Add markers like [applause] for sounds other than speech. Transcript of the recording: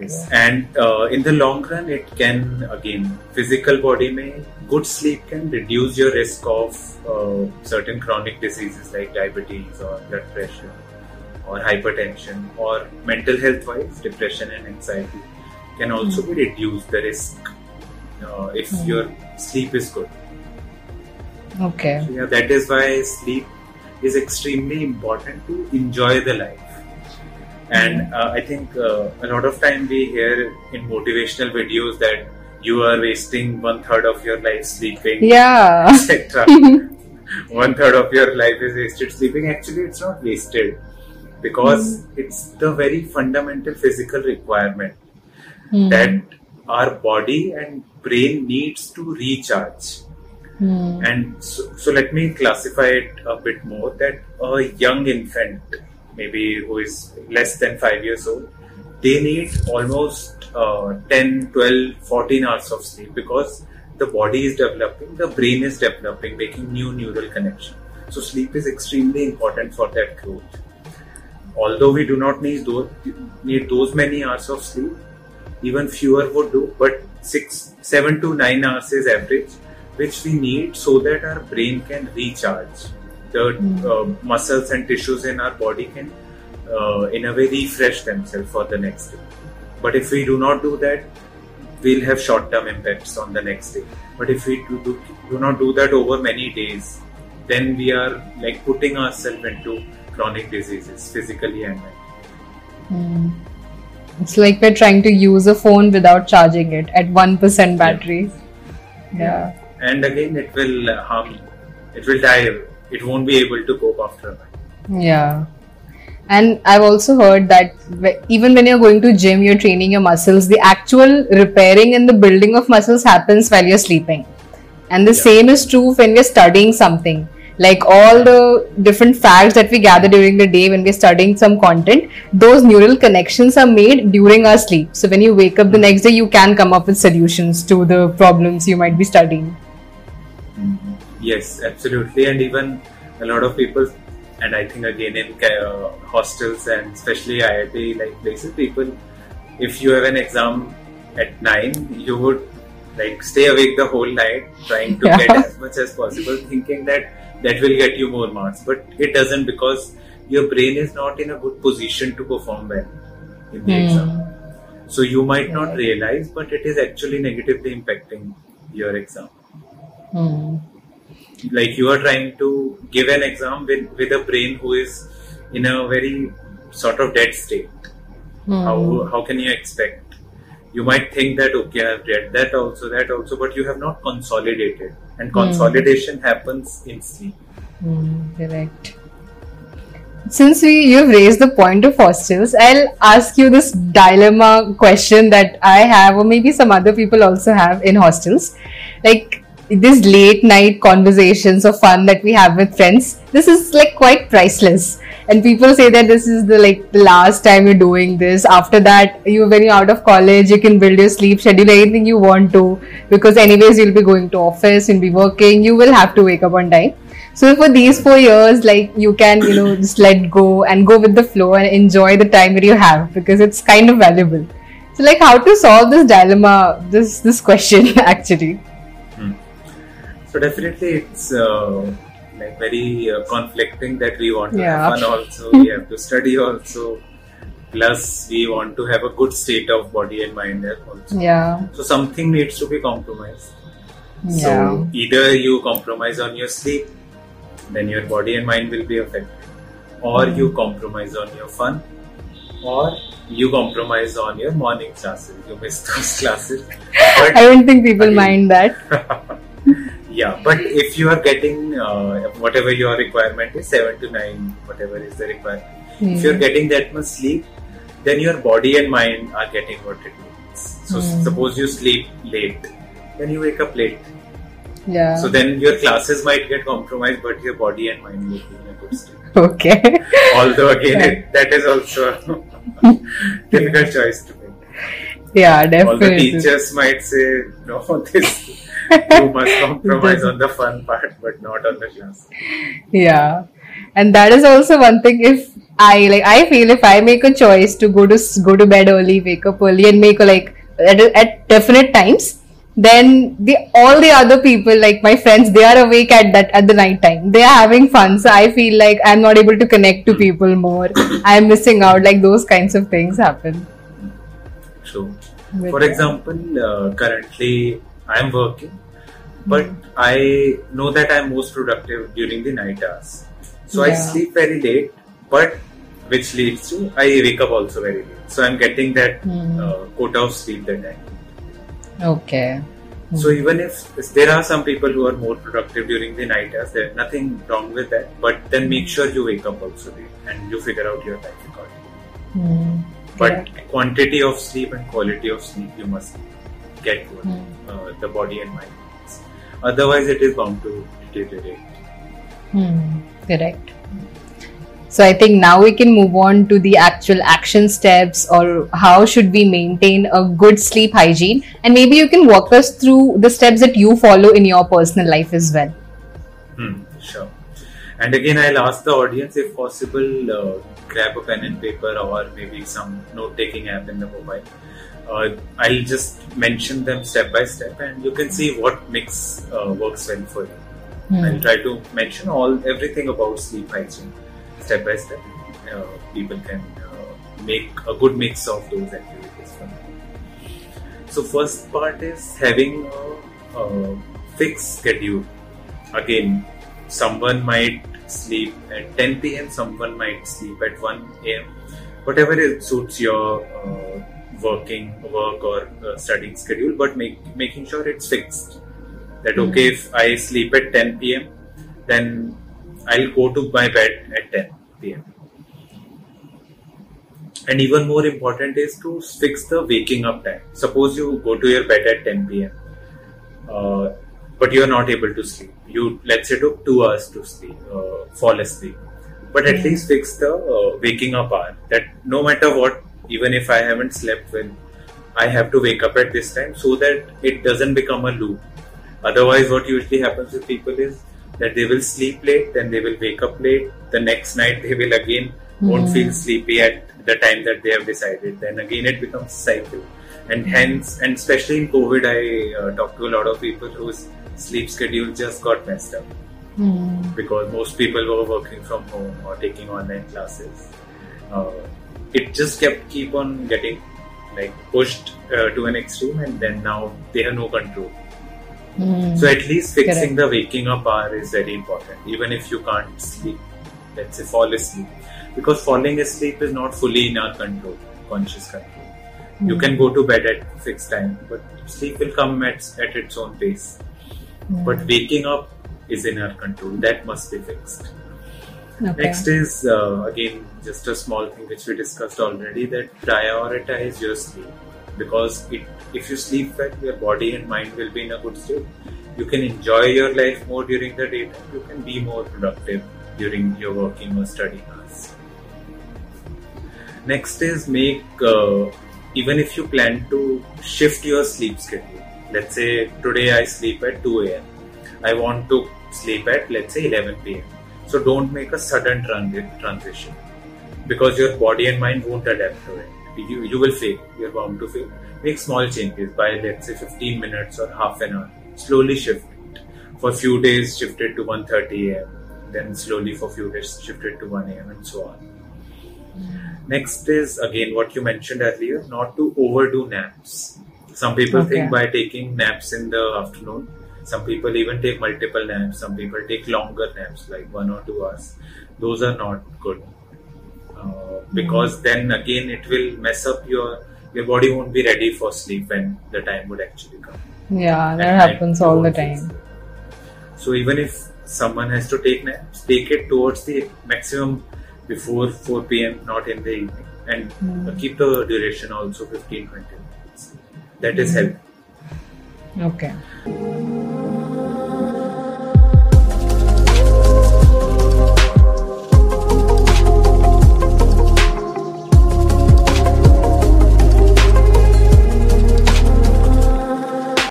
Yes, and uh, in the long run, it can again physical body may good sleep can reduce your risk of uh, certain chronic diseases like diabetes or blood pressure or hypertension or mental health wise depression and anxiety can also be reduced the risk uh, if Mm. your sleep is good. Okay. So, yeah, that is why sleep is extremely important to enjoy the life. And uh, I think uh, a lot of time we hear in motivational videos that you are wasting one third of your life sleeping, Yeah. etc. [laughs] one third of your life is wasted sleeping. Actually, it's not wasted because it's the very fundamental physical requirement Hmm. that our body and brain needs to recharge. Hmm. And so, so let me classify it a bit more that a young infant, maybe who is less than 5 years old, they need almost uh, 10, 12, 14 hours of sleep because the body is developing, the brain is developing, making new neural connection. So sleep is extremely important for that growth. Although we do not need those, need those many hours of sleep, even fewer would do, but six, seven to nine hours is average, which we need so that our brain can recharge. The uh, muscles and tissues in our body can, uh, in a way, refresh themselves for the next day. But if we do not do that, we'll have short-term impacts on the next day. But if we do, do, do not do that over many days, then we are like putting ourselves into chronic diseases, physically and mentally. Hmm. It's like we're trying to use a phone without charging it at 1% battery. Yeah. and again it will uh, harm it will die it won't be able to cope after a while Yeah. And I've also heard that even when you're going to gym, you're training your muscles, the actual repairing and the building of muscles happens while you're sleeping. And the Yeah. same is true when we're studying something. Like all the different facts that we gather during the day when we're studying some content, those neural connections are made during our sleep. So when you wake up the hmm. next day, you can come up with solutions to the problems you might be studying. Mm-hmm. Yes absolutely. And even a lot of people and i think again in uh, hostels and especially iit like places people if you have an exam at 9 you would like stay awake the whole night trying to [laughs] get as much as possible thinking that that will get you more marks. But it doesn't because your brain is not in a good position to perform well in the Hmm. exam. So you might not realize but it is actually negatively impacting your exam. Hmm. Like you are trying to give an exam with, with a brain who is in a very sort of dead state Hmm. how how can you expect you might think that okay i've read that also that also but you have not consolidated and consolidation happens in sleep Hmm, correct. Since we you've raised the point of hostels, I'll ask you this dilemma question that I have, or maybe some other people also have in hostels. Like these late night conversations or fun that we have with friends, this is like quite priceless. And people say that this is the like the last time you're doing this. After that, you when you're out of college, you can build your sleep schedule anything you want to, because anyways you'll be going to office, you'll be working, you will have to wake up on time. So for these four years, like you can, you know, just let go and go with the flow and enjoy the time that you have because it's kind of valuable. So like how to solve this dilemma, this this question [laughs] actually. So definitely it's uh, like very uh, conflicting that we want to Yeah. have fun also we have to study also plus we want to have a good state of body and mind also Yeah. so something needs to be compromised Yeah. So either you compromise on your sleep, then your body and mind will be affected, or you compromise on your fun, or you compromise on your morning classes. You miss [laughs] those classes. [laughs] I don't think people Again. mind that. [laughs] yeah, but if you are getting uh, whatever your requirement is, seven to nine, whatever is the requirement, if you're Hmm. getting that much sleep, then your body and mind are getting what it needs. So Hmm. suppose you sleep late, then you wake up late. Yeah. So then your classes might get compromised, but your body and mind will be in a good state. [laughs] okay. Although again, it, that is also a [laughs] [laughs] difficult choice to make. yeah, definitely All the teachers might say, no, this you must compromise on the fun part, but not on the class. Yeah. And that is also one thing if I like I feel if I make a choice to go to go to bed early, wake up early, and make a like at, at definite times, then the all the other people like my friends they are awake at that at the night time. They are having fun so i feel like i'm not able to connect to people more. [coughs] I'm missing out like those kinds of things happen. So, for example, uh, currently I'm working, but I know that I'm most productive during the night hours. So I sleep very late, but which leads to I wake up also very late. So I'm getting that Hmm. uh, quota of sleep that I need. okay So even if, if there are some people who are more productive during the night hours, there's nothing wrong with that. But then make sure you wake up also late and you figure out your life accordingly. Hmm. But quantity of sleep and quality of sleep you must get what Hmm. uh, the body and mind. Otherwise, it is bound to deteriorate. Hmm, correct. So I think now we can move on to the actual action steps or how should we maintain a good sleep hygiene and maybe you can walk us through the steps that you follow in your personal life as well. Hmm, sure. And again, I'll ask the audience if possible, uh, grab a pen and paper or maybe some note taking app in the mobile. Uh, I'll just mention them step by step and you can see what mix uh, works well for you. Hmm. I'll try to mention all everything about sleep hygiene step by step. Uh, people can uh, make a good mix of those activities for them. So first part is having a, a fixed schedule. Again, someone might sleep at 10 p.m. Someone might sleep at 1 a.m. Whatever it suits your uh, working work or uh, studying schedule, but make, making sure it's fixed. That okay, if I sleep at 10 p.m., then I'll go to my bed at 10 p.m. And even more important is to fix the waking up time. Suppose you go to your bed at 10 p.m. Uh, but you are not able to sleep. You let's say took two hours to sleep, uh, fall asleep. But at least fix the uh, waking up hour. That no matter what, even if I haven't slept well, I have to wake up at this time so that it doesn't become a loop. Otherwise, what usually happens with people is that they will sleep late, then they will wake up late. The next night they will again won't feel sleepy at the time that they have decided. Then again it becomes cycle, and hence, and especially in COVID, I uh, talked to a lot of people whose sleep schedule just got messed up Hmm. because most people were working from home or taking online classes. Uh, it just kept keep on getting like pushed uh, to an extreme, and then now they have no control. Hmm. So at least fixing Correct. the waking up hour is very important, even if you can't sleep. Let's say fall asleep, because falling asleep is not fully in our control, conscious control. You can go to bed at fixed time, but sleep will come at, at its own pace. But waking up is in our control. That must be fixed. Okay. Next is uh, again just a small thing which we discussed already that prioritize your sleep because it, if you sleep well, your body and mind will be in a good state. You can enjoy your life more during the daytime. You can be more productive during your working or studying hours. Next is make uh, even if you plan to shift your sleep schedule. Let's say today I sleep at 2 a.m. I want to sleep at let's say 11 p.m. So don't make a sudden transition because your body and mind won't adapt to it. You, you will fail. You're bound to fail. Make small changes by let's say 15 minutes or half an hour. Slowly shift it. For a few days, shift it to 1:30 a.m. Then slowly for a few days, shift it to 1 a.m. and so on. Next is again what you mentioned earlier, not to overdo naps. Some people Okay. think by taking naps in the afternoon, some people even take multiple naps, some people take longer naps, like one or two hours. Those are not good. Uh, because then again it will mess up your your body won't be ready for sleep when the time would actually come. Yeah, that night, happens all the time. sleep. So even if someone has to take naps, take it towards the maximum before 4 p.m., not in the evening, and uh, keep the duration also 15-20 minutes. That is Hmm. Healthy. Okay.